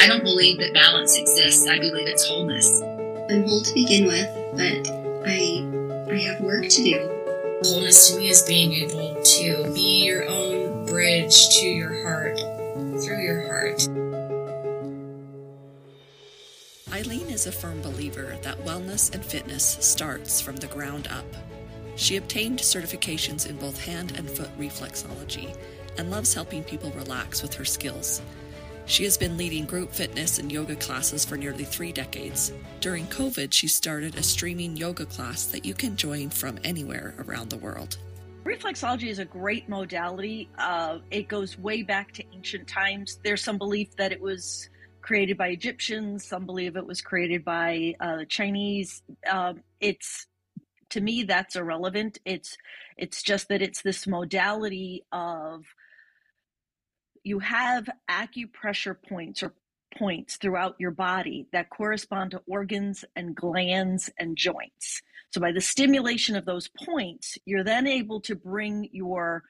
I don't believe that balance exists. I believe it's wholeness. I'm whole to begin with, but I I have work to do. Wholeness to me is being able to be your own bridge to your heart through your heart. Eileen is a firm believer that wellness and fitness starts from the ground up. She obtained certifications in both hand and foot reflexology and loves helping people relax with her skills. She has been leading group fitness and yoga classes for nearly three decades. During COVID, she started a streaming yoga class that you can join from anywhere around the world. Reflexology is a great modality. Uh, it goes way back to ancient times. There's some belief that it was created by Egyptians. Some believe it was created by uh, Chinese. Um, it's to me that's irrelevant. It's it's just that it's this modality of you have acupressure points or points throughout your body that correspond to organs and glands and joints. So, by the stimulation of those points, you're then able to bring your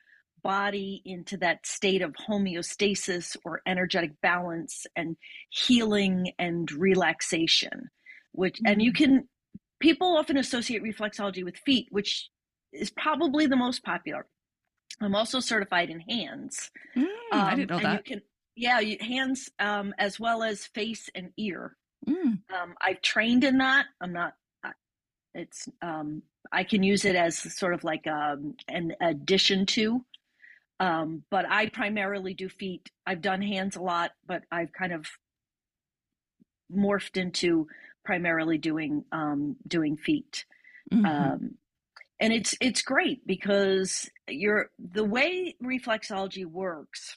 body into that state of homeostasis or energetic balance and healing and relaxation. Which, mm-hmm. and you mm-hmm. can, people often associate reflexology with feet, which is probably the most popular. I'm also certified in hands. Mm, um, I didn't know that. Can, yeah, hands um, as well as face and ear. Mm. Um, I've trained in that. I'm not it's um, I can use it as sort of like um, an addition to. Um, but I primarily do feet. I've done hands a lot, but I've kind of morphed into primarily doing um, doing feet. Mm-hmm. Um, and it's it's great because you're the way reflexology works.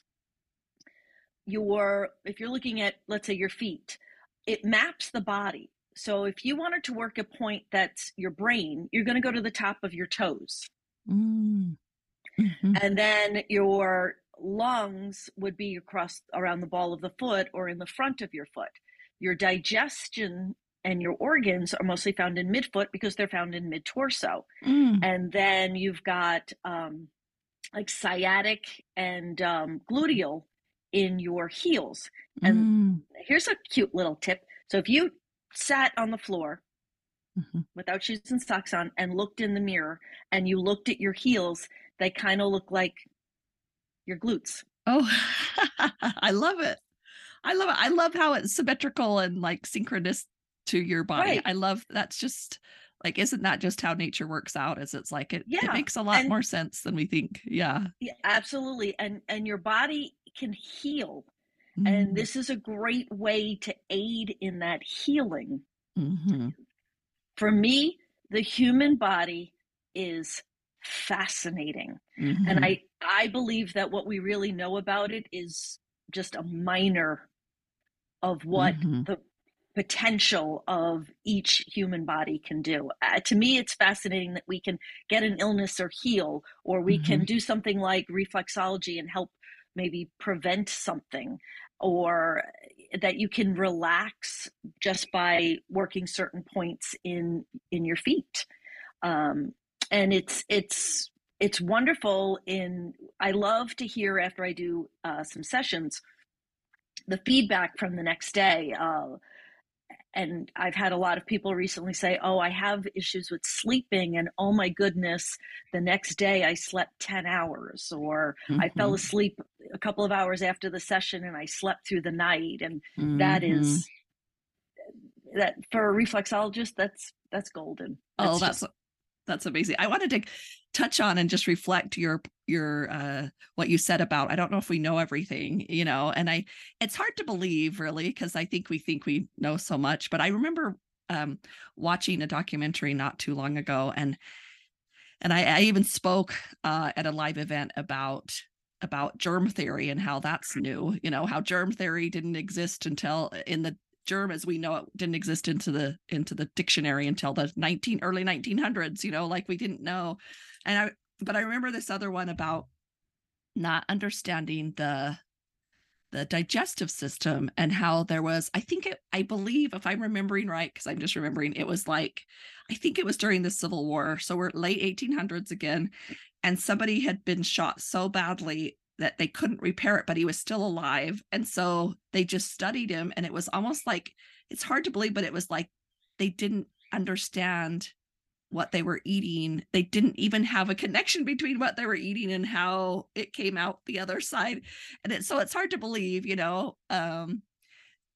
Your if you're looking at let's say your feet, it maps the body so if you wanted to work a point that's your brain, you're going to go to the top of your toes. Mm. hmm And then your lungs would be across around the ball of the foot or in the front of your foot. Your digestion and your organs are mostly found in midfoot because they're found in mid torso. Mm. And then you've got um, like sciatic and um, gluteal in your heels. And mm. here's a cute little tip. So if you sat on the floor mm-hmm. without shoes and socks on and looked in the mirror and you looked at your heels, they kind of look like your glutes. Oh, I love it. I love it. I love how it's symmetrical and like synchronous to your body. Right. I love that's just like isn't that just how nature works out as it's like it, yeah. it makes a lot and, more sense than we think yeah yeah absolutely and and your body can heal Mm-hmm. And this is a great way to aid in that healing. Mm-hmm. For me, the human body is fascinating. Mm-hmm. And I, I believe that what we really know about it is just a minor of what mm-hmm. the potential of each human body can do. Uh, to me, it's fascinating that we can get an illness or heal, or we mm-hmm. can do something like reflexology and help maybe prevent something or that you can relax just by working certain points in in your feet um, and it's it's it's wonderful in i love to hear after i do uh, some sessions the feedback from the next day uh, and I've had a lot of people recently say, "Oh, I have issues with sleeping, and oh my goodness, the next day I slept ten hours, or mm-hmm. I fell mm-hmm. asleep a couple of hours after the session and I slept through the night," and mm-hmm. that is that for a reflexologist, that's that's golden. That's oh, that's just, that's amazing. I wanted to touch on and just reflect your your uh what you said about I don't know if we know everything, you know, and I it's hard to believe really because I think we think we know so much, but I remember um watching a documentary not too long ago and and I, I even spoke uh at a live event about about germ theory and how that's new, you know, how germ theory didn't exist until in the germ as we know it didn't exist into the into the dictionary until the 19 early 1900s you know like we didn't know. And i but i remember this other one about not understanding the the digestive system and how there was i think it i believe if i'm remembering right because i'm just remembering it was like i think it was during the civil war so we're late 1800s again and somebody had been shot so badly that they couldn't repair it, but he was still alive. And so they just studied him. And it was almost like it's hard to believe, but it was like they didn't understand what they were eating. They didn't even have a connection between what they were eating and how it came out the other side. And it, so it's hard to believe, you know. Um,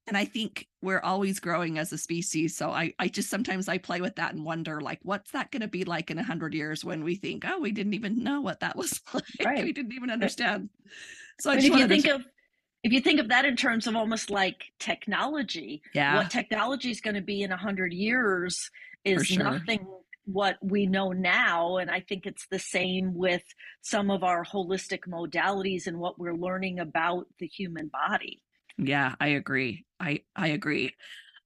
and I think we're always growing as a species. So I, I just sometimes I play with that and wonder, like, what's that going to be like in a hundred years when we think, oh, we didn't even know what that was like. Right. We didn't even eh, understand. So if you think to... of if you think of that in terms of almost like technology, yeah, what technology is going to be in a hundred years is sure. nothing what we know now. And I think it's the same with some of our holistic modalities and what we're learning about the human body. Yeah, I agree. I I agree.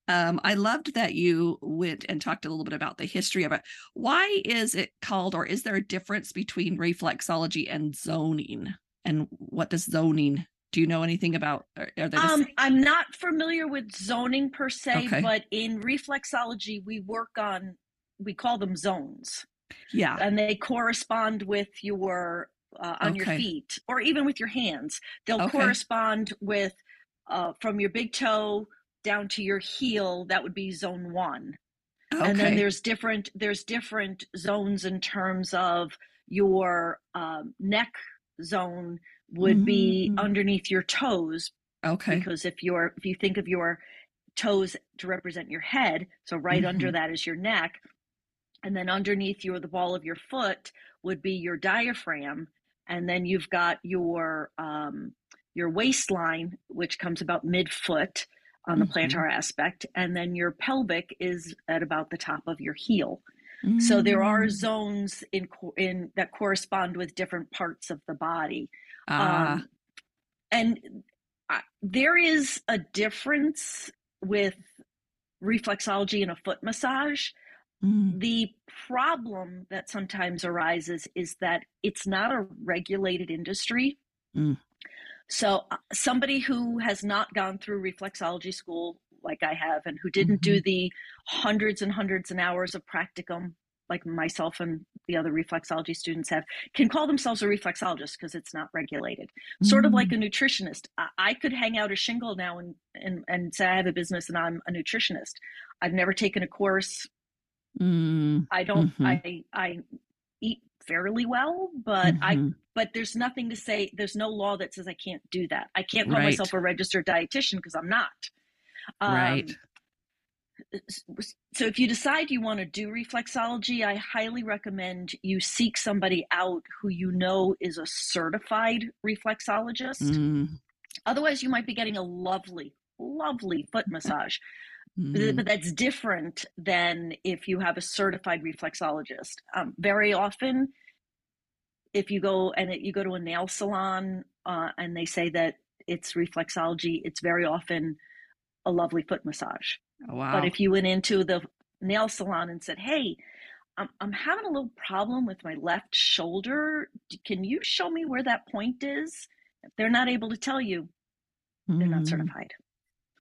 Um, I loved that you went and talked a little bit about the history of it. Why is it called, or is there a difference between reflexology and zoning? And what does zoning? Do you know anything about? Um, I'm not familiar with zoning per se, okay. but in reflexology, we work on we call them zones. Yeah, and they correspond with your uh, on okay. your feet or even with your hands. They'll okay. correspond with uh, from your big toe down to your heel, that would be zone one. Okay. And then there's different there's different zones in terms of your um, neck zone would mm-hmm. be underneath your toes. Okay. Because if you're if you think of your toes to represent your head, so right mm-hmm. under that is your neck, and then underneath you the ball of your foot would be your diaphragm, and then you've got your um, your waistline, which comes about midfoot on the mm-hmm. plantar aspect, and then your pelvic is at about the top of your heel. Mm-hmm. So there are mm. zones in in that correspond with different parts of the body, uh. um, and uh, there is a difference with reflexology and a foot massage. Mm. The problem that sometimes arises is that it's not a regulated industry. Mm. So, uh, somebody who has not gone through reflexology school like I have and who didn't mm-hmm. do the hundreds and hundreds and hours of practicum like myself and the other reflexology students have can call themselves a reflexologist because it's not regulated mm-hmm. sort of like a mm. nutritionist I, I, could hang out a shingle now and, and and say i have a business and i'm a nutritionist i've never taken a course mm-hmm. i don't mm-hmm. i i eat fairly well but i mm-hmm. but there's nothing to say there's no law that says i can't do that. I can't call right. myself a registered dietitian because i'm not. Um, right so if you decide you want to do reflexology i highly recommend you seek somebody out who you know is a certified reflexologist. Mm. otherwise you might be getting a lovely lovely foot massage mm. but that's different than if you have a certified reflexologist um, very often if you go and it, you go to a nail salon uh, and they say that it's reflexology, it's very often a lovely foot massage. Oh, wow. But if you went into the nail salon and said, "Hey, I'm, I'm having a little problem with my left shoulder. Can you show me where that point is?" If they're not able to tell you, they're not hmm. certified.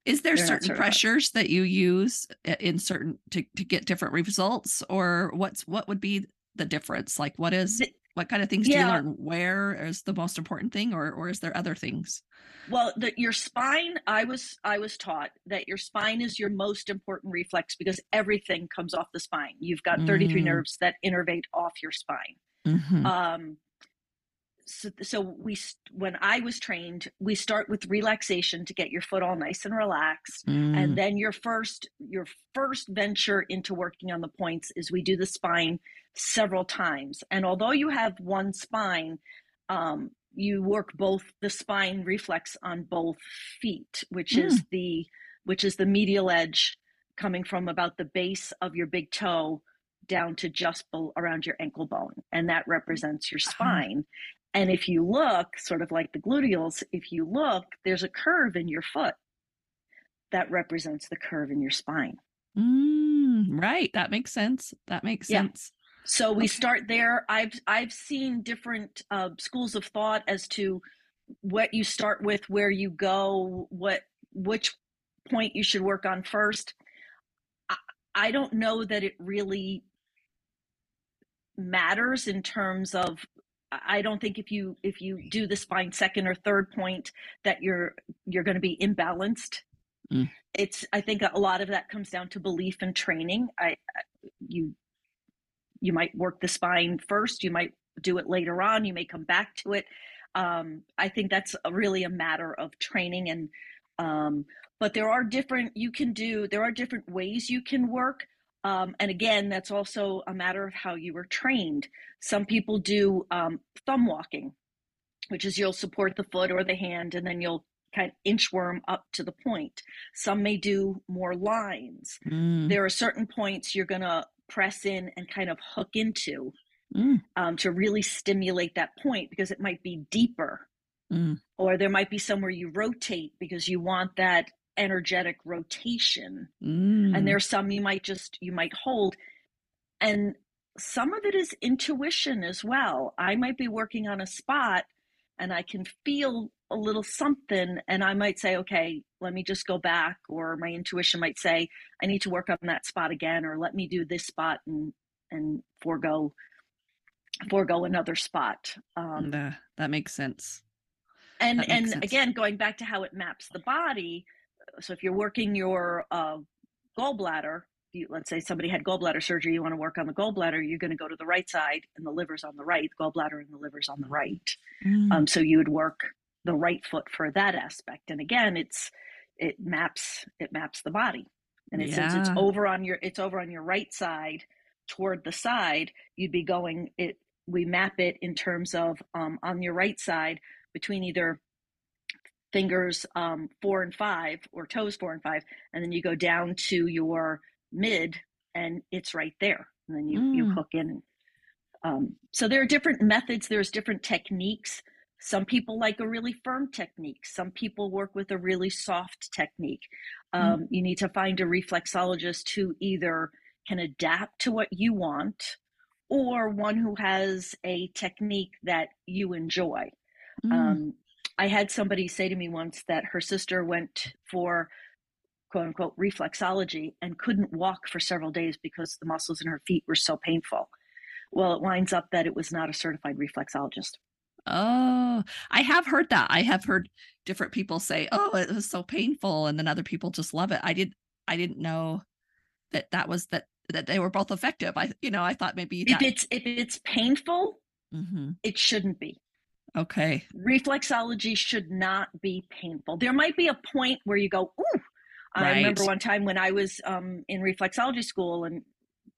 Is there they're certain pressures that you use in certain to, to get different results, or what's what would be the difference? Like, what is the, what kind of things yeah. do you learn where is the most important thing or or is there other things well the, your spine i was i was taught that your spine is your most important reflex because everything comes off the spine you've got 33 mm. nerves that innervate off your spine mm-hmm. um, so, so we when i was trained we start with relaxation to get your foot all nice and relaxed mm. and then your first your first venture into working on the points is we do the spine several times. And although you have one spine, um, you work both the spine reflex on both feet, which mm. is the which is the medial edge coming from about the base of your big toe down to just around your ankle bone, and that represents your uh-huh. spine. And if you look, sort of like the gluteals, if you look, there's a curve in your foot that represents the curve in your spine. Mm, right. That makes sense. That makes yeah. sense. So we okay. start there. I've I've seen different uh, schools of thought as to what you start with, where you go, what which point you should work on first. I, I don't know that it really matters in terms of I don't think if you if you do the spine second or third point that you're you're going to be imbalanced. Mm. It's I think a lot of that comes down to belief and training. I you you might work the spine first, you might do it later on, you may come back to it. Um, I think that's a, really a matter of training and um, but there are different you can do there are different ways you can work um, and again, that's also a matter of how you were trained. Some people do um, thumb walking, which is you'll support the foot or the hand and then you'll kind of inchworm up to the point. Some may do more lines. Mm. There are certain points you're going to press in and kind of hook into mm. um, to really stimulate that point because it might be deeper. Mm. Or there might be somewhere you rotate because you want that energetic rotation. Mm. and there's some you might just you might hold. And some of it is intuition as well. I might be working on a spot and i can feel a little something and i might say okay let me just go back or my intuition might say i need to work on that spot again or let me do this spot and and forego forego another spot. Um, that, that makes sense. And and sense. again going back to how it maps the body so if you're working your uh, gallbladder, you, let's say somebody had gallbladder surgery, you want to work on the gallbladder, you're going to go to the right side and the liver's on the right, the gallbladder and the liver's on the right. Mm. Um, so you would work the right foot for that aspect. And again, it's it maps it maps the body. And it, yeah. since it's over on your it's over on your right side toward the side, you'd be going it we map it in terms of um, on your right side between either fingers um, four and five or toes four and five and then you go down to your mid and it's right there and then you mm. you hook in um, so there are different methods there's different techniques some people like a really firm technique some people work with a really soft technique mm. um, mm. you need to find a reflexologist who either can adapt to what you want or one who has a technique that you enjoy mm. um, I had somebody say to me once that her sister went for quote unquote reflexology and couldn't walk for several days because the muscles in her feet were so painful. Well, it winds up that it was not a certified reflexologist. Oh, I have heard that. I have heard different people say, "Oh, it was so painful," and then other people just love it. I did. I didn't know that that was that that they were both effective. I, you know, I thought maybe that... if it's if it's painful, mm-hmm. it shouldn't be. Okay. Reflexology should not be painful. There might be a point where you go, ooh. Right. I remember one time when I was um, in reflexology school and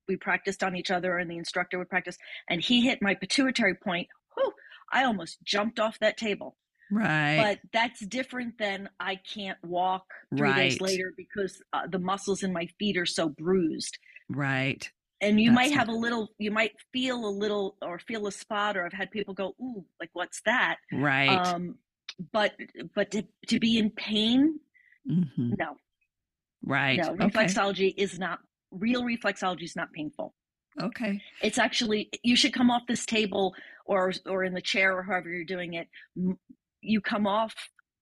we practiced on each other and the instructor would practice and he hit my pituitary point. Whew, I almost jumped off that table. Right. But that's different than I can't walk three right. days later because uh, the muscles in my feet are so bruised. Right and you That's might have a little you might feel a little or feel a spot or i've had people go ooh like what's that? Right. Um but but to, to be in pain mm-hmm. no. Right. No reflexology okay. is not real reflexology is not painful. Okay. It's actually you should come off this table or or in the chair or however you're doing it you come off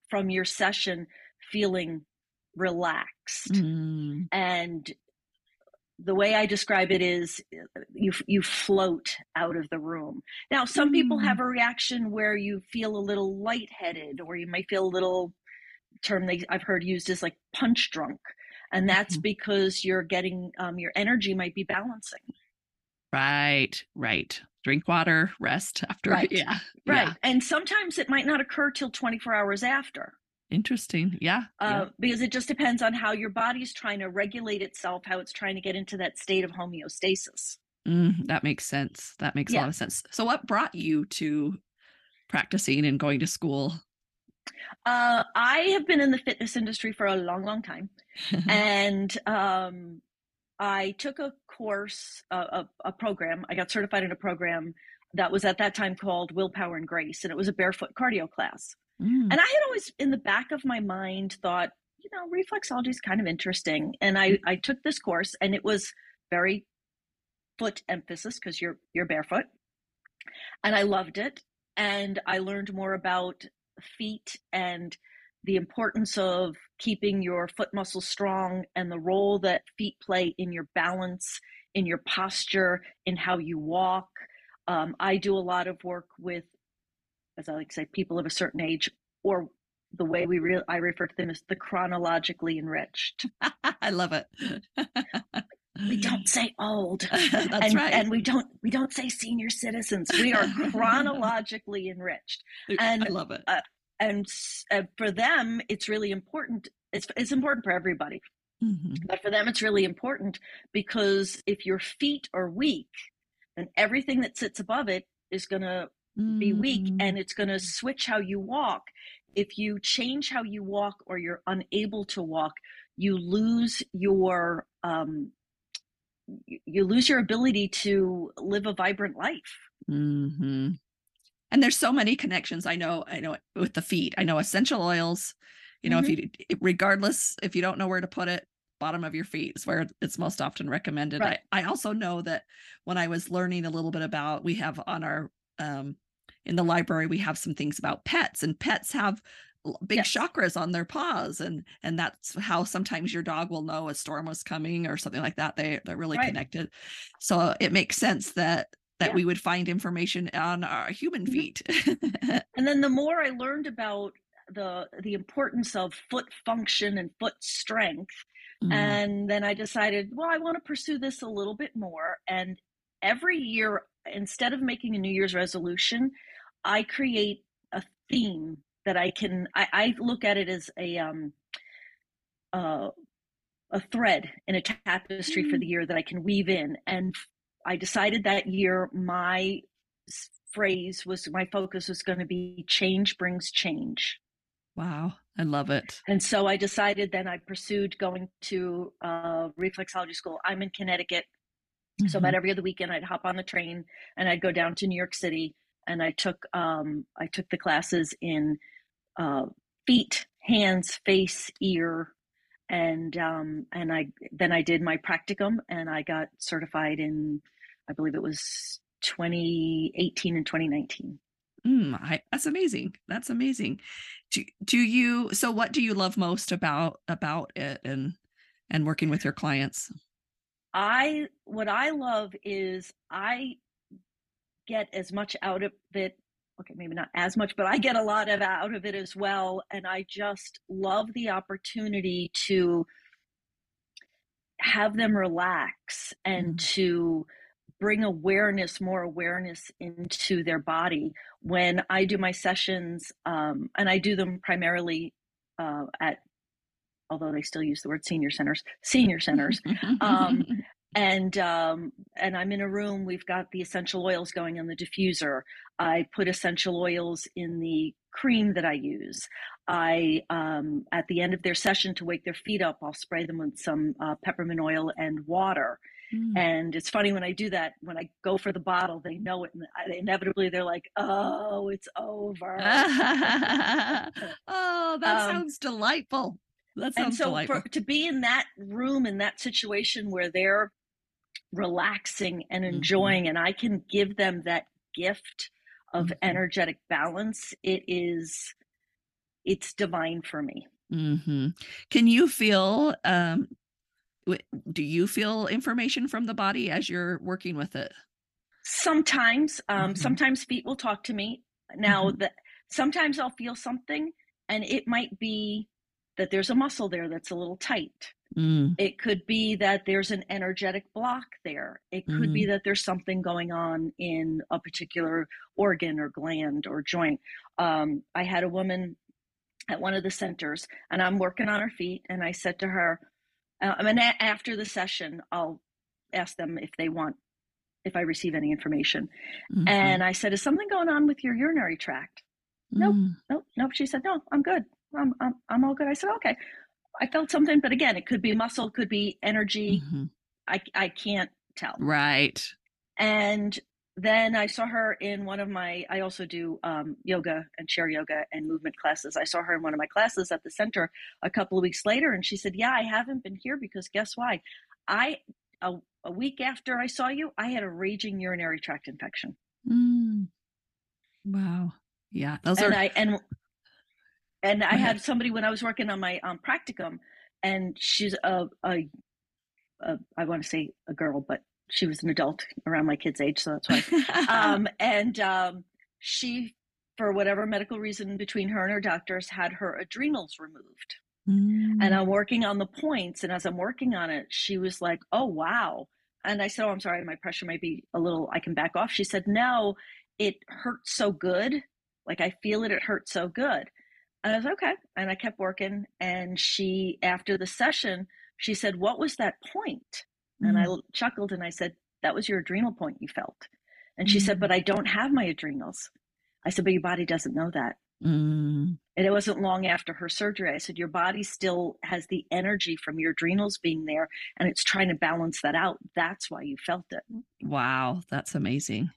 from your session feeling relaxed mm. and the way I describe it is you you float out of the room. Now, some mm. people have a reaction where you feel a little lightheaded, or you might feel a little term they I've heard used as like punch drunk, and that's mm-hmm. because you're getting um, your energy might be balancing. Right, right. Drink water, rest after. Right. Yeah, right. Yeah. And sometimes it might not occur till 24 hours after. Interesting. Yeah, uh, yeah. Because it just depends on how your body's trying to regulate itself, how it's trying to get into that state of homeostasis. Mm, that makes sense. That makes yeah. a lot of sense. So, what brought you to practicing and going to school? Uh, I have been in the fitness industry for a long, long time. and um, I took a course, uh, a, a program. I got certified in a program that was at that time called Willpower and Grace, and it was a barefoot cardio class. Mm. And I had always, in the back of my mind, thought, you know, reflexology is kind of interesting. And I, I took this course, and it was very foot emphasis because you're you're barefoot, and I loved it. And I learned more about feet and the importance of keeping your foot muscles strong and the role that feet play in your balance, in your posture, in how you walk. Um, I do a lot of work with, as I like to say, people of a certain age, or the way we re- I refer to them as the chronologically enriched. I love it. we don't say old, That's and, right. and we don't we don't say senior citizens. We are chronologically enriched, and I love it. Uh, and uh, for them, it's really important. It's it's important for everybody, mm-hmm. but for them, it's really important because if your feet are weak, then everything that sits above it is going to mm-hmm. be weak, Mm. and it's going to switch how you walk. If you change how you walk, or you're unable to walk, you lose your um, you lose your ability to live a vibrant life. Mm-hmm. And there's so many connections. I know, I know with the feet, I know essential oils, you know, Mm-hmm. if you, regardless, if you don't know where to put it, bottom of your feet is where it's most often recommended. Right. I, I also know that when I was learning a little bit about, we have on our, um, in the library, we have some things about pets and pets have big Yes. chakras on their paws and and that's how sometimes your dog will know a storm was coming or something like that they they're really Right. connected so it makes sense that that Yeah. we would find information on our human Mhm. feet And then the more I learned about the the importance of foot function and foot strength, Mm. and then I decided, well, I want to pursue this a little bit more. And every year, instead of making a New Year's resolution, I create a theme that I can. I, I look at it as a um, uh, a thread in a tapestry for the year that I can weave in. And I decided that year my phrase was my focus was going to be change brings change. Wow i love it And so I decided then I pursued going to uh, reflexology school. I'm in Connecticut. So Mhm. about every other weekend I'd hop on the train and I'd go down to New York City and I took um, I took the classes in uh, feet, hands, face, ear, and um, and I then I did my practicum and I got certified in I believe it was 2018 and 2019. Mm, I, that's amazing that's amazing do, do you so what do you love most about about it and and working with your clients I what I love is I get as much out of it. Okay, maybe not as much, but I get a lot of out of it as well. And I just love the opportunity to have them relax and Mhm. to bring awareness, more awareness into their body. When I do my sessions, um, and I do them primarily uh, at, although they still use the word senior centers, senior centers Um, and um, and I'm in a room. We've got the essential oils going in the diffuser. I put essential oils in the cream that I use. I um, at the end of their session to wake their feet up, I'll spray them with some uh, peppermint oil and water. Mm. And it's funny when I do that. When I go for the bottle, they know it, and I, inevitably they're like, "Oh, it's over." oh, that Um, sounds delightful. That sounds and so delightful. for, to be in that room in that situation where they're relaxing and Mhm. enjoying and i can give them that gift of Mhm. energetic balance it is it's divine for me hmm Can you feel? Um, do you feel information from the body as you're working with it? sometimes um Mhm. sometimes feet will talk to me now Mhm. that sometimes i'll feel something and it might be that there's a muscle there that's a little tight Mm, It could be that there's an energetic block there. It could be that there's something going on in a particular organ or gland or joint. Um, I had a woman at one of the centers, and I'm working on her feet, and I said to her, uh, I mean, a- after the session, I'll ask them if they want, if I receive any information. mhm, And I said, Is something going on with your urinary tract? nope. mm, Nope, nope. She said, No, I'm good. I'm, I'm, I'm all good. I said, Okay. I felt something, but again, it could be muscle, could be energy. mhm. I, I can't tell. Right. And then I saw her in one of my, I also do um, yoga and chair yoga and movement classes. I saw her in one of my classes at the center a couple of weeks later, and she said, Yeah, I haven't been here because guess why? I, a, a week after I saw you, I had a raging urinary tract infection. Mm. Wow. Yeah. Those and are. I, and, and I had somebody when I was working on my um, practicum, and she's a, a, a I want to say a girl, but she was an adult around my kid's age, so that's why. um, and um, she, for whatever medical reason between her and her doctors, had her adrenals removed. Mm. And I'm working on the points, and as I'm working on it, she was like, "Oh wow." And I said, "Oh, I'm sorry, my pressure might be a little. I can back off." She said, "No, it hurts so good. Like I feel it. It hurts so good." And I was okay, and I kept working. And she, after the session, she said, "What was that point?" And I mm. chuckled and I said, That was your adrenal point you felt. And she mm. said, But I don't have my adrenals. I said, But your body doesn't know that. Mm. And it wasn't long after her surgery. I said, Your body still has the energy from your adrenals being there and it's trying to balance that out. That's why you felt it. Wow. That's amazing.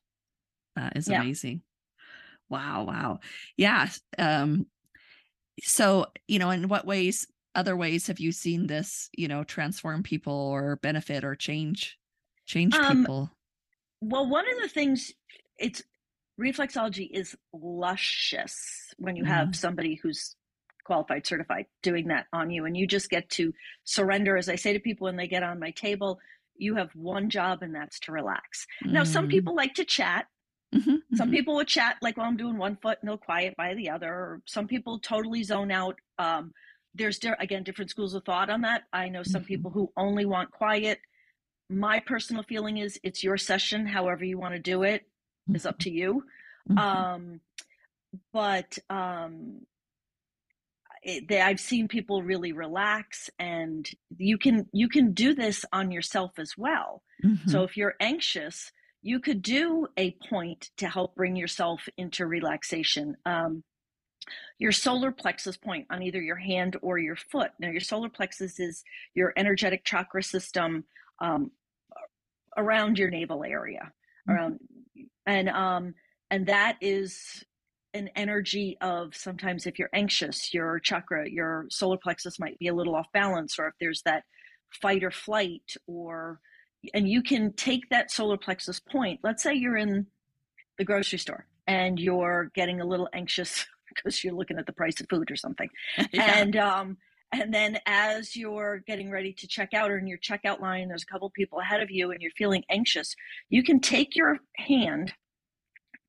That is yeah. amazing. Wow. Wow. Yeah. Um, so, you know, in what ways other ways have you seen this you know transform people or benefit or change change um, people well one of the things it's reflexology is luscious when you mm. have mm-hmm. somebody who's qualified certified doing that on you and you just get to surrender as i say to people when they get on my table you have one job and that's to relax mm. now some mm-hmm. people like to chat Mm-hmm, some mm-hmm. people will chat like while I'm doing one foot and they'll quiet by the other. Or some people totally zone out. Um, there's again different schools of thought on that. I know some mm-hmm. people who only want quiet. My personal feeling is it's your session, however you want to do it mm-hmm. up to you. Mm-hmm. Um, but um, it, they, I've seen people really relax, and you can you can do this on yourself as well. Mm-hmm. So if you're anxious, you could do a point to help bring yourself into relaxation. Um, your solar plexus point on either your hand or your foot. Now, your solar plexus is your energetic chakra system um, around your navel area, mm-hmm. around, and um, and that is an energy of sometimes if you're anxious, your chakra, your solar plexus might be a little off balance, or if there's that fight or flight, or and you can take that solar plexus point. Let's say you're in the grocery store and you're getting a little anxious because you're looking at the price of food or something. yeah. And um, and then as you're getting ready to check out or in your checkout line, there's a couple people ahead of you and you're feeling anxious, you can take your hand,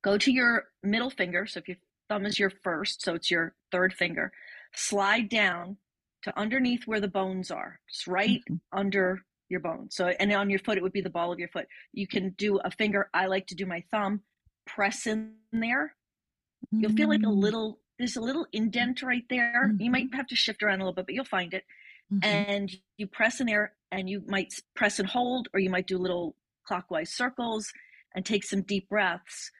go to your middle finger. So if your thumb is your first, so it's your third finger, slide down to underneath where the bones are. It's right mm-hmm. under your bone. So and on your foot it would be the ball of your foot. You can do a finger. I like to do my thumb, press in there You'll feel like a mm. little, there's a little indent right there. Mm-hmm. You might have to shift around a little bit, but you'll find it. Mm-hmm. And you press in there and you might press and hold, or you might do little clockwise circles and take some deep breaths.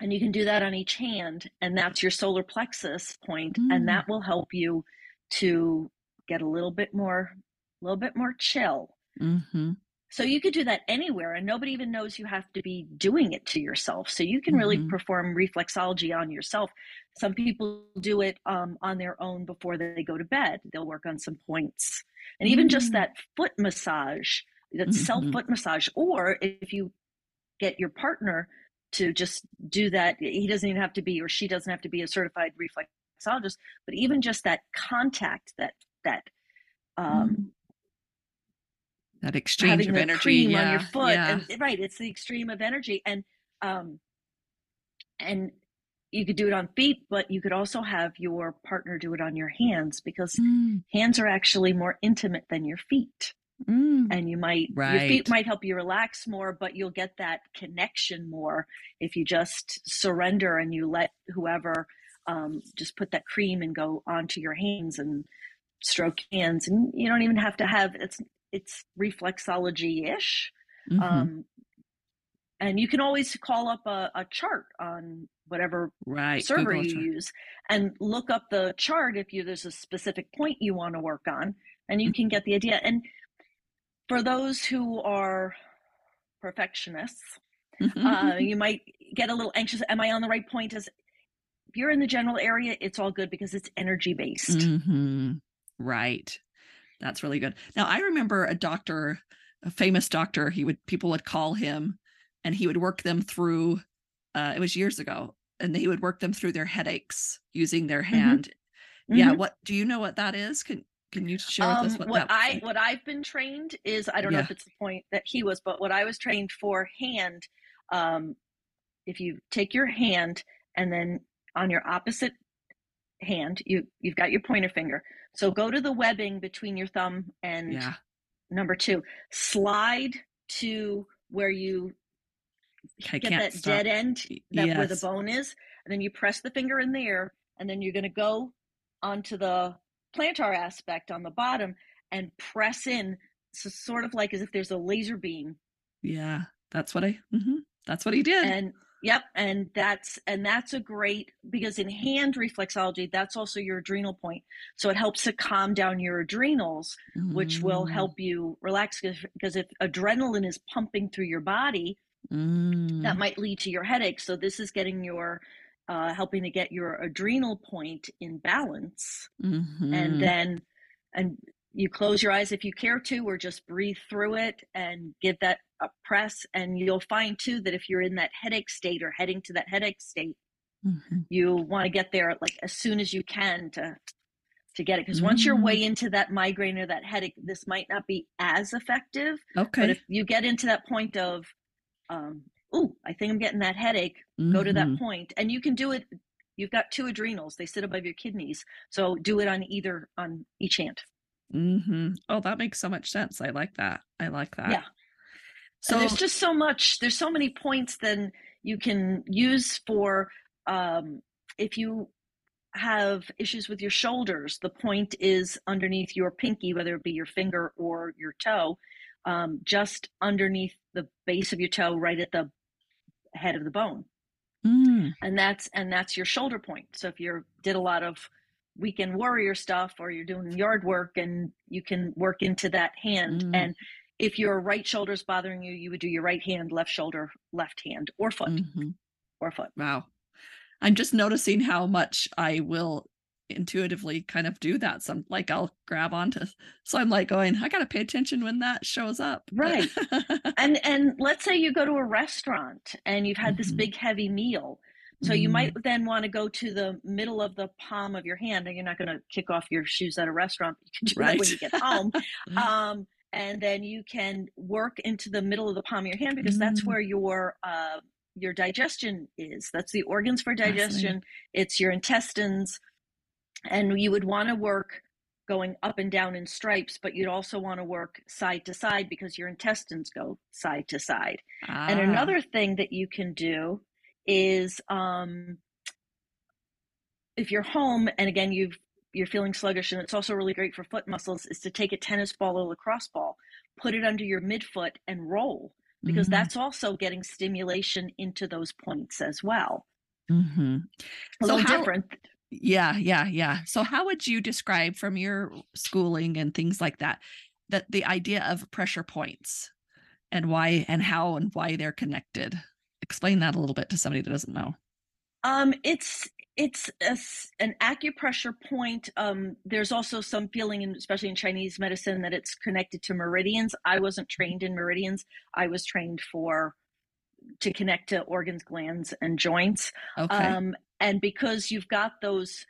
And you can do that on each hand. And that's your solar plexus point, mm. And that will help you to get a little bit more, a little bit more chill. Mm-hmm. So you could do that anywhere and nobody even knows you have to be doing it to yourself. So you can really mm-hmm. perform reflexology on yourself. Some people do it um, on their own before they go to bed. They'll work on some points. And even mm-hmm. just that foot massage, that mm-hmm. self foot massage, or if you get your partner to just do that, he doesn't even have to be or she doesn't have to be a certified reflexologist, but even just that contact, that that um, mm that exchange of energy yeah, on your foot yeah. and right it's the extreme of energy and um and you could do it on feet but you could also have your partner do it on your hands because mm. hands are actually more intimate than your feet mm. and you might right. your feet might help you relax more but you'll get that connection more if you just surrender and you let whoever um, just put that cream and go onto your hands and stroke hands and you don't even have to have it's it's reflexology ish. Mm-hmm. Um, and you can always call up a, a chart on whatever right. server Google you chart. use and look up the chart if you there's a specific point you want to work on and you mm-hmm. can get the idea and for those who are perfectionists mm-hmm. uh, you might get a little anxious am i on the right point as if you're in the general area it's all good because it's energy based mm-hmm. right that's really good. Now I remember a doctor, a famous doctor, he would people would call him and he would work them through uh it was years ago and he would work them through their headaches using their mm-hmm. hand. Mm-hmm. Yeah, what do you know what that is? Can Can you share with um, us what, what I like? what I've been trained is I don't yeah. know if it's the point that he was, but what I was trained for hand. Um, if you take your hand and then on your opposite hand, you you've got your pointer finger. So go to the webbing between your thumb and yeah. number two. Slide to where you I get that stop. dead end that yes. where the bone is, and then you press the finger in there, and then you're going to go onto the plantar aspect on the bottom and press in, so sort of like as if there's a laser beam. Yeah, that's what I. Mm-hmm, that's what he did. And yep, and that's and that's a great because in hand reflexology, that's also your adrenal point, so it helps to calm down your adrenals, mm-hmm. which will Mm. help you relax. Because if adrenaline is pumping through your body, Mm. that might lead to your headache. So this is getting your uh, helping to get your adrenal point in balance, Mm-hmm. and then and you close your eyes if you care to, or just breathe through it and give that press. And you'll find too that if you're in that headache state or heading to that headache state, Mhm. you want to get there like as soon as you can to to get it because once you're Mm. way into that migraine or that headache this might not be as effective okay. but if you get into that point of um oh i think i'm getting that headache go to that Mhm. point and you can do it you've got two adrenals they sit above your kidneys so do it on either on each hand Mm-hmm. Oh, that makes so much sense. I like that. I like that. Yeah. So and there's just so much there's so many points then you can use for um if you have issues with your shoulders the point is underneath your pinky whether it be your finger or your toe um, just underneath the base of your toe right at the head of the bone. Mm, and that's and that's your shoulder point. So if you did a lot of weekend warrior stuff or you're doing yard work and you can work into that hand Mm. and if your right shoulder is bothering you you would do your right hand left shoulder left hand or foot mhm. or foot Wow. I'm just noticing how much I will intuitively kind of do that. Some like I'll grab onto so I'm like going, I gotta pay attention when that shows up. Right. and and let's say you go to a restaurant and you've had this Mhm. big heavy meal so you might then want to go to the middle of the palm of your hand and you're not going to kick off your shoes at a restaurant you can do that when you get home um, and then you can work into the middle of the palm of your hand because that's Mm. where your uh, your digestion is. That's the organs for digestion. It's your intestines. And you would want to work going up and down in stripes but you'd also want to work side to side because your intestines go side to side. And Ah, another thing that you can do is um, if you're home and again you've you're feeling sluggish and it's also really great for foot muscles is to take a tennis ball or lacrosse ball put it under your midfoot and roll because mhm, that's also getting stimulation into those points as well mm-hmm. a So little how- different Yeah, yeah, yeah. So how would you describe from your schooling and things like that that the idea of pressure points and why and how and why they're connected? Explain that a little bit to somebody that doesn't know. Um, it's it's a an acupressure point. Um, there's also some feeling, in, especially in Chinese medicine, that it's connected to meridians. I wasn't trained in meridians. I was trained for to connect to organs, glands, and joints. Okay. Um, and because you've got those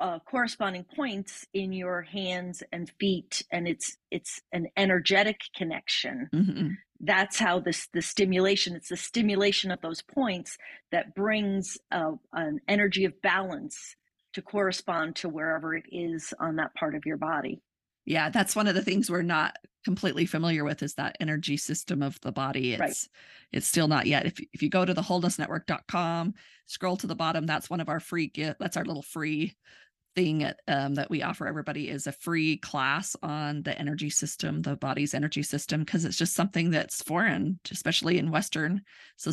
uh, corresponding points in your hands and feet, and it's it's an energetic connection Mhm. That's how this the stimulation it's the stimulation of those points that brings uh, an energy of balance to correspond to wherever it is on that part of your body Yeah, that's one of the things we're not completely familiar with is that energy system of the body. It's Right. it's still not yet. If if you go to the wholenessnetwork.com, scroll to the bottom, that's one of our free gift. That's our little free thing um, that we offer everybody is a free class on the energy system, the body's energy system, because it's just something that's foreign, especially in Western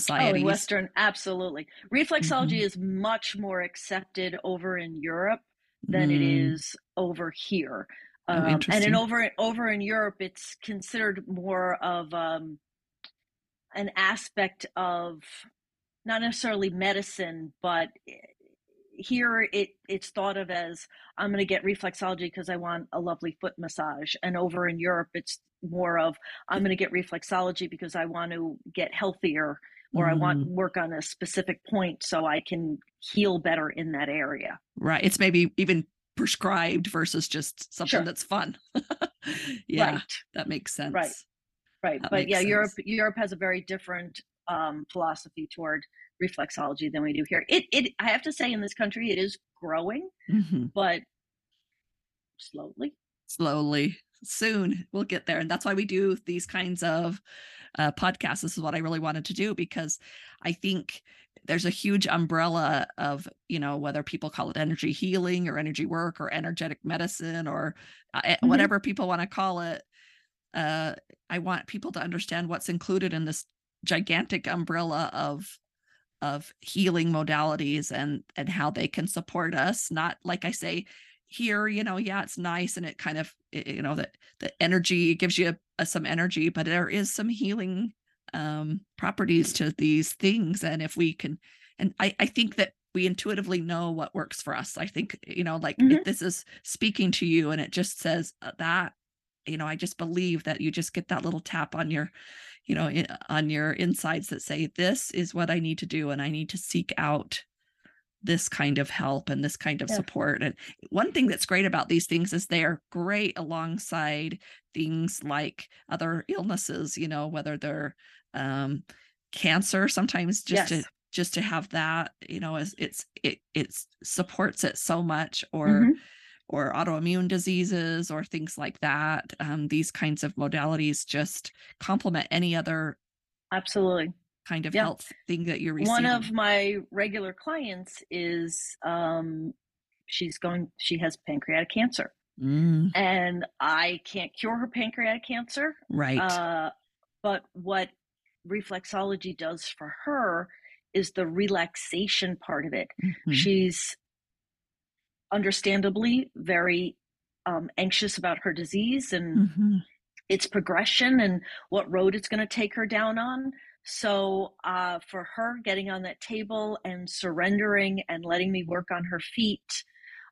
oh western absolutely. Reflexology is much more accepted over in europe than it Mm, is over here Oh, um, and in over over in europe it's considered more of um, an aspect of not necessarily medicine but here it it's thought of as i'm going to get reflexology because i want a lovely foot massage and over in europe it's more of i'm going to get reflexology because i want to get healthier or i want Mm. work on a specific point so i can heal better in that area Right. It's maybe even prescribed versus just something Sure. that's fun. yeah, Right. that makes sense. Right. Right. That but yeah, Europe. Europe has a very different um, philosophy toward reflexology than we do here. It it I have to say in this country it is growing, Mhm. but slowly. Slowly, soon we'll get there, and that's why we do these kinds of uh, podcasts. This is what I really wanted to do because I think there's a huge umbrella of you know whether people call it energy healing or energy work or energetic medicine or uh, eh, Mhm. whatever people want to call it. Uh, I want people to understand what's included in this gigantic umbrella of of healing modalities and and how they can support us not like i say here you know yeah it's nice and it kind of you know that the energy gives you uh, some energy but there is some healing um properties to these things. And if we can and i i think that we intuitively know what works for us. I think you know like if this is speaking to you and it just says uh, that you know i just believe that you just get that little tap on your you know on your insides that say this is what i need to do and i need to seek out this kind of help and this kind of Yeah. support and one thing that's great about these things is they are great alongside things like other illnesses you know whether they're um cancer sometimes just to just to have that you know is it's it it supports it so much or Mhm. Or autoimmune diseases or things like that um, these kinds of modalities just complement any other Absolutely. kind of Yeah. health thing that you're receiving One of my regular clients is um, she's going she has pancreatic cancer Mm, and I can't cure her pancreatic cancer. right Uh, but what reflexology does for her is the relaxation part of it. Mhm. She's understandably very um, anxious about her disease and Mhm. its progression and what road it's going to take her down on. So, uh, for her, getting on that table and surrendering and letting me work on her feet,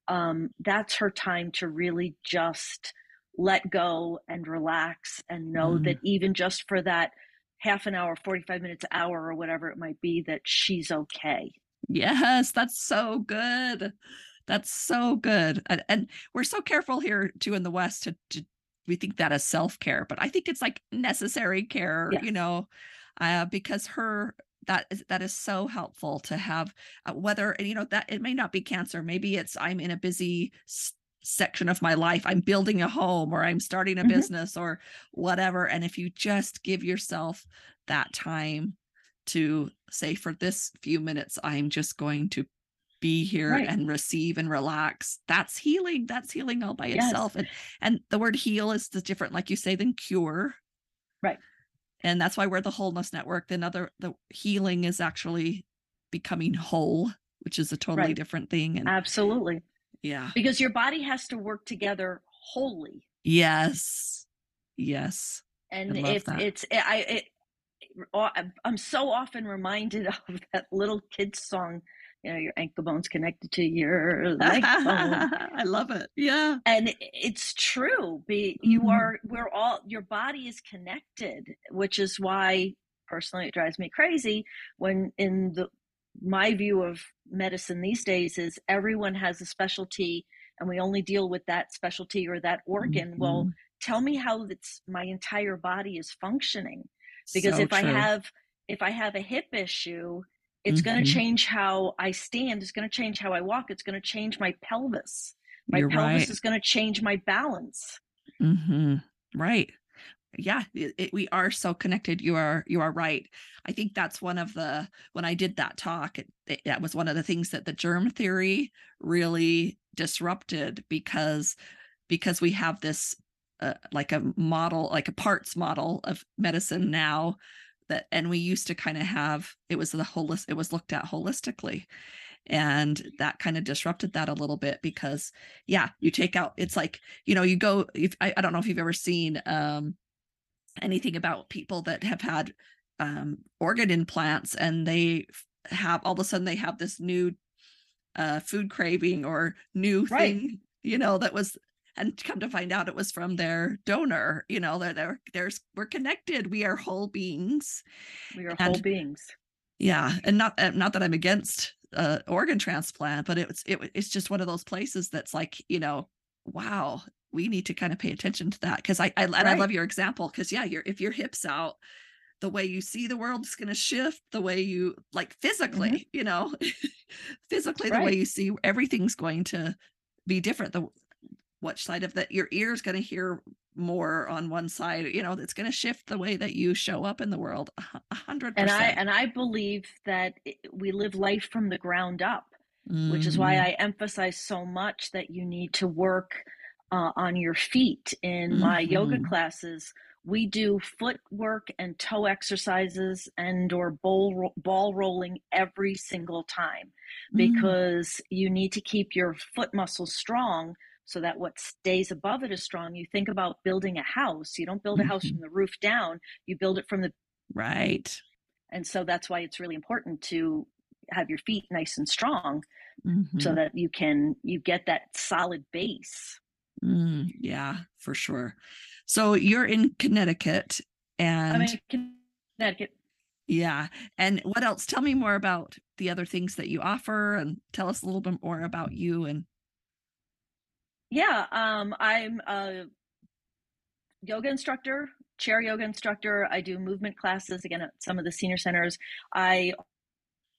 um, that's her time to really just let go and relax and know Mm. that even just for that half an hour, 45 minutes, hour, or whatever it might be, that she's okay. Yes, that's so good. That's so good. And, and we're so careful here too in the West to, to we think that as self-care, but I think it's like necessary care, Yes. you know, uh, because her that is that is so helpful to have uh, whether and you know that it may not be cancer, maybe it's I'm in a busy section of my life, I'm building a home or I'm starting a Mhm. business or whatever, and if you just give yourself that time to say for this few minutes i'm just going to be here Right. and receive and relax that's healing that's healing all by Yes. itself and and the word heal is the different like you say than cure Right. and that's why we're the wholeness network then other the healing is actually becoming whole which is a totally Right. different thing and Absolutely. yeah Because your body has to work together wholly. yes yes and if that. it's eh, I it, I'm- I'm so often reminded of that little kid's song, you know, your ankle bone's connected to your leg bone. i love it yeah And it's true. Be you Mhm. are we're all your body is connected, which is why personally it drives me crazy when in the my view of medicine these days is everyone has a specialty and we only deal with that specialty or that organ. Well, Mhm. tell me how it's my entire body is functioning because So if i have if i have a hip issue it's going Mhm. to change how i stand it's going to change how i walk it's going to change my pelvis my You're pelvis right. is going to change my balance hmm Right. Yeah, it, it- we are so connected. You are you are right. I think that's one of the when I did that talk, it- that was one of the things that the germ theory really disrupted because because we have this uh, like a model, like a parts model of medicine now that and we used to kind of have it was the holist it was looked at holistically and that kind of disrupted that a little bit because yeah you take out it's like you know you go if I, I don't know if you've ever seen um anything about people that have had um organ implants and they have all of a sudden they have this new uh food craving or new Right. thing you know that was and come to find out it was from their donor you know they're, they're there's we're connected we are whole beings we are whole beings yeah and not uh, not that i'm against a organ transplant, but it's it, it's just one of those places that's like you know, wow, we need to kind of pay attention to that because I, I and I love your example because yeah, your if your hips out, the way you see the world is going to shift. The way you like physically, mm-hmm. you know, physically right. the way you see everything's going to be different. The which side of that your ear is going to hear more on one side you know it's going to shift the way that you show up in the world a hundred and i and i believe that we live life from the ground up mm-hmm. which is why mm-hmm. i emphasize so much that you need to work uh, on your feet in mm-hmm. my yoga mm-hmm. classes we do footwork and toe exercises and or ball, ball rolling every single time mm. because mm. you need to keep your foot muscles strong so that what stays above it is strong. You think about building a house. You don't build a house mm-hmm. from the roof down, you build it from the right. And so that's why it's really important to have your feet nice and strong mm-hmm. so that you can you get that solid base. Mm, yeah, for sure. So you're in Connecticut and in Connecticut. Yeah. And what else? Tell me more about the other things that you offer and tell us a little bit more about you and yeah, um, I'm a yoga instructor, chair yoga instructor. I do movement classes again at some of the senior centers. I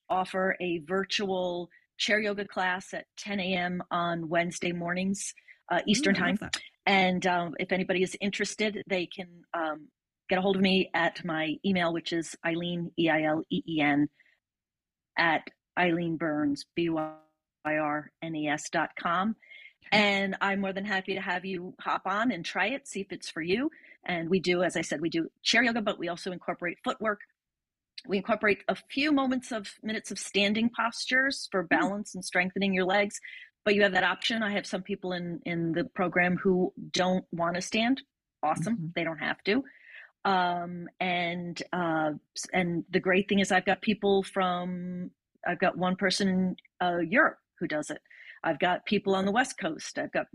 offer a virtual chair yoga class at 10 a.m. on Wednesday mornings, uh, Eastern Ooh, time. And um, if anybody is interested, they can um, get a hold of me at my email, which is Eileen, E I L E E N, at Eileen Byrnes, B Y R N E S dot com. And I'm more than happy to have you hop on and try it, see if it's for you. And we do, as I said, we do chair yoga, but we also incorporate footwork. We incorporate a few moments of minutes of standing postures for hmm. balance and strengthening your legs. But you have that option. I have some people in in the program who don't want to stand. Awesome, mm-hmm. they don't have to. Um, and uh, and the great thing is, I've got people from I've got one person in uh, Europe who does it. I've got people on the West Coast. I've got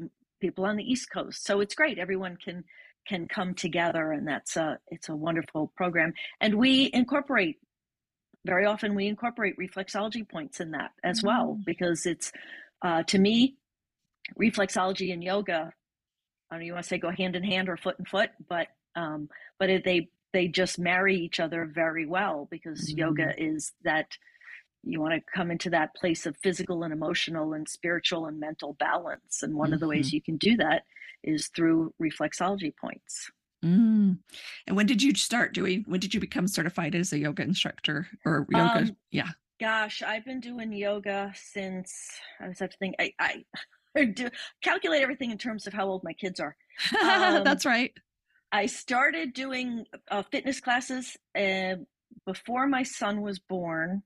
people on the East Coast. So it's great. Everyone can can come together, and that's a it's a wonderful program. And we incorporate very often we incorporate reflexology points in that as well mm. because it's uh, to me reflexology and yoga. I don't know you want to say go hand in hand or foot in foot, but um, but it, they they just marry each other very well because mm. yoga is that you want to come into that place of physical and emotional and spiritual and mental balance. And one mm-hmm. of the ways mm-hmm. you can do that is through reflexology points. Mm. And when did you start doing, when did you become certified as a yoga instructor or yoga? Um, yeah. Gosh, I've been doing yoga since I was have to think, I, I, I do calculate everything in terms of how old my kids are. Um, That's right. I started doing uh, fitness classes uh, before my son was born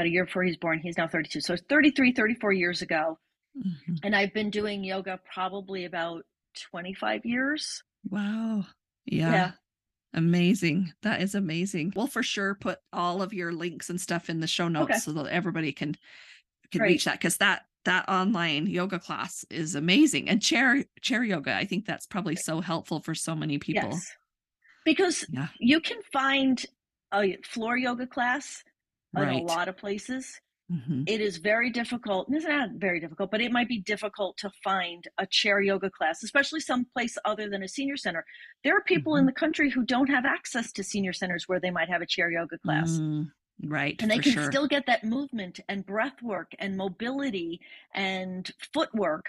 about a year before he's born. He's now 32. So it's 33, 34 years ago. Mm-hmm. And I've been doing yoga probably about 25 years. Wow. Yeah. yeah. Amazing. That is amazing. We'll for sure put all of your links and stuff in the show notes okay. so that everybody can can reach that because that that online yoga class is amazing. And chair chair yoga, I think that's probably so helpful for so many people. Yes. Because yeah. you can find a floor yoga class right. in a lot of places. Mm-hmm. It is very difficult. It's not very difficult, but it might be difficult to find a chair yoga class, especially someplace other than a senior center. There are people mm-hmm. in the country who don't have access to senior centers where they might have a chair yoga class. Mm, right. And they can sure. still get that movement and breath work and mobility and footwork.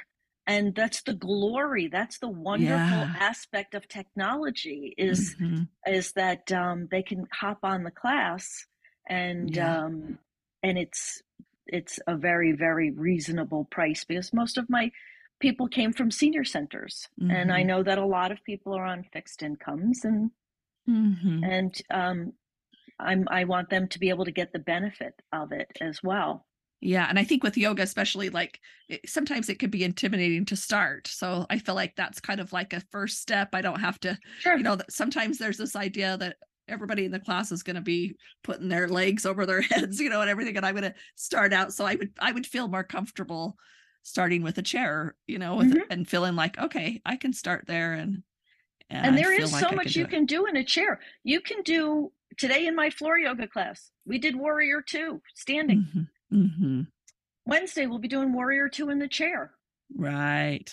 And that's the glory. That's the wonderful yeah. aspect of technology is mm-hmm. is that um, they can hop on the class and yeah. um, and it's it's a very very reasonable price because most of my people came from senior centers mm-hmm. and i mm-hmm. know that a lot of people are on fixed incomes and mm-hmm. and um, i'm i want them to be able to get the benefit of it as well yeah and i think with yoga especially like it, sometimes it could be intimidating to start so i feel like that's kind of like a first step i don't have to sure. you know sometimes there's this idea that everybody in the class is going to be putting their legs over their heads, you know, and everything. And I'm going to start out. So I would, I would feel more comfortable starting with a chair, you know, with, mm-hmm. and feeling like, okay, I can start there. And, and, and there is like so much you can do in a chair. You can do today in my floor yoga class, we did warrior two standing. Mm-hmm. Mm-hmm. Wednesday, we'll be doing Warrior Two in the chair. Right.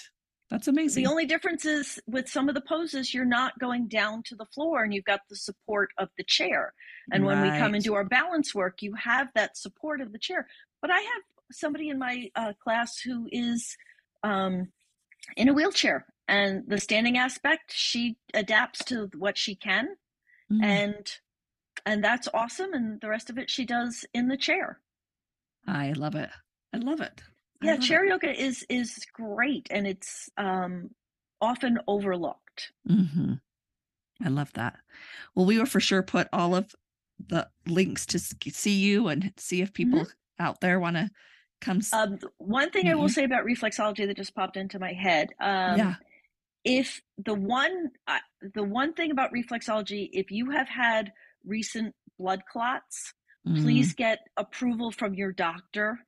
That's amazing. The only difference is with some of the poses, you're not going down to the floor and you've got the support of the chair. And right. when we come and do our balance work, you have that support of the chair. But I have somebody in my uh, class who is um, in a wheelchair, and the standing aspect, she adapts to what she can, mm. and and that's awesome. And the rest of it, she does in the chair. I love it. I love it. Yeah, chair it. yoga is is great, and it's um, often overlooked. Mm-hmm. I love that. Well, we will for sure put all of the links to see you and see if people mm-hmm. out there want to come. Um, one thing mm-hmm. I will mm-hmm. say about reflexology that just popped into my head. Um, yeah. If the one, uh, the one thing about reflexology, if you have had recent blood clots, mm-hmm. please get approval from your doctor.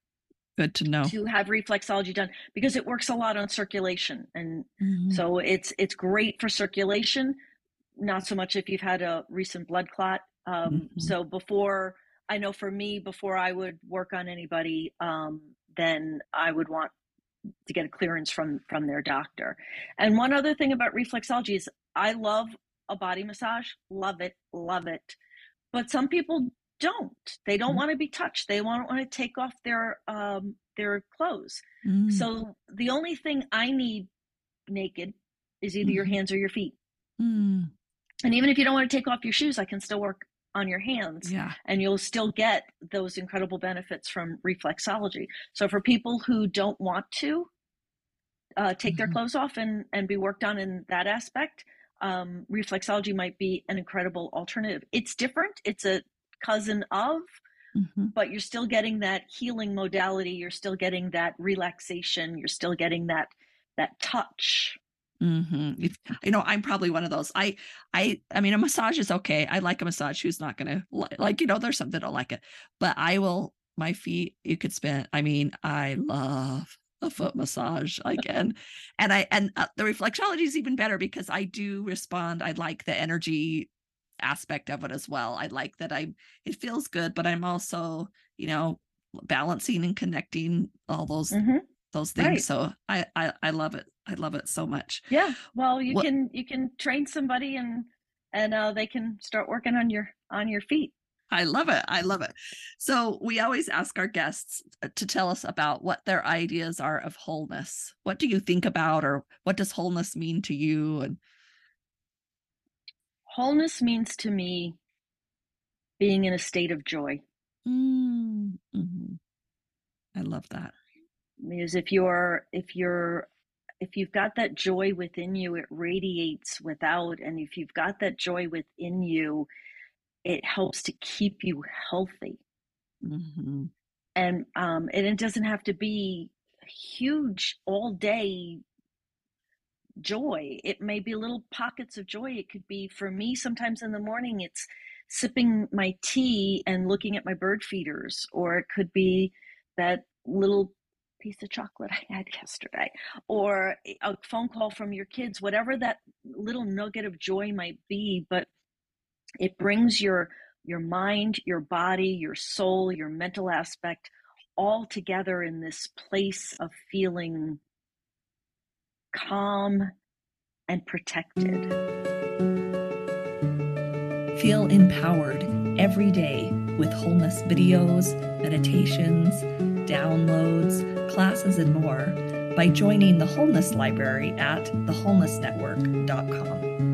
Good to know. To have reflexology done because it works a lot on circulation, and mm-hmm. so it's it's great for circulation. Not so much if you've had a recent blood clot. Um, mm-hmm. So before I know for me, before I would work on anybody, um, then I would want to get a clearance from from their doctor. And one other thing about reflexology is I love a body massage, love it, love it. But some people don't. They don't mm. want to be touched. They want want to take off their um their clothes. Mm. So the only thing I need naked is either mm. your mm-hmm. hands or your feet. Mm. And even if you don't want to take off your shoes, I can still work on your hands yeah. and you'll still get those incredible benefits from reflexology so for people who don't want to uh, take mm-hmm. their clothes off and, and be worked on in that aspect um, reflexology might be an incredible alternative it's different it's a cousin of mm-hmm. but you're still getting that healing modality you're still getting that relaxation you're still getting that that touch Mm-hmm. If, you know, I'm probably one of those. I, I, I mean, a massage is okay. I like a massage. Who's not gonna like, like? You know, there's some that don't like it, but I will. My feet, you could spend. I mean, I love a foot massage again, and I and uh, the reflexology is even better because I do respond. I like the energy aspect of it as well. I like that I. It feels good, but I'm also, you know, balancing and connecting all those mm-hmm. those things. Right. So I, I I love it. I love it so much. Yeah. Well, you can you can train somebody and and uh, they can start working on your on your feet. I love it. I love it. So we always ask our guests uh, to tell us about what their ideas are of wholeness. What do you think about, or what does wholeness mean to you? And wholeness means to me being in a state of joy. Mm-hmm. I love that. Because if you're if you're if you've got that joy within you, it radiates without. And if you've got that joy within you, it helps to keep you healthy. Mm-hmm. And um, and it doesn't have to be huge all day joy. It may be little pockets of joy. It could be for me sometimes in the morning. It's sipping my tea and looking at my bird feeders, or it could be that little piece of chocolate I had yesterday, or a phone call from your kids, whatever that little nugget of joy might be, but it brings your your mind, your body, your soul, your mental aspect all together in this place of feeling calm and protected. Feel empowered every day with wholeness videos, meditations, downloads, classes, and more by joining the Wholeness Library at thewholenessnetwork.com.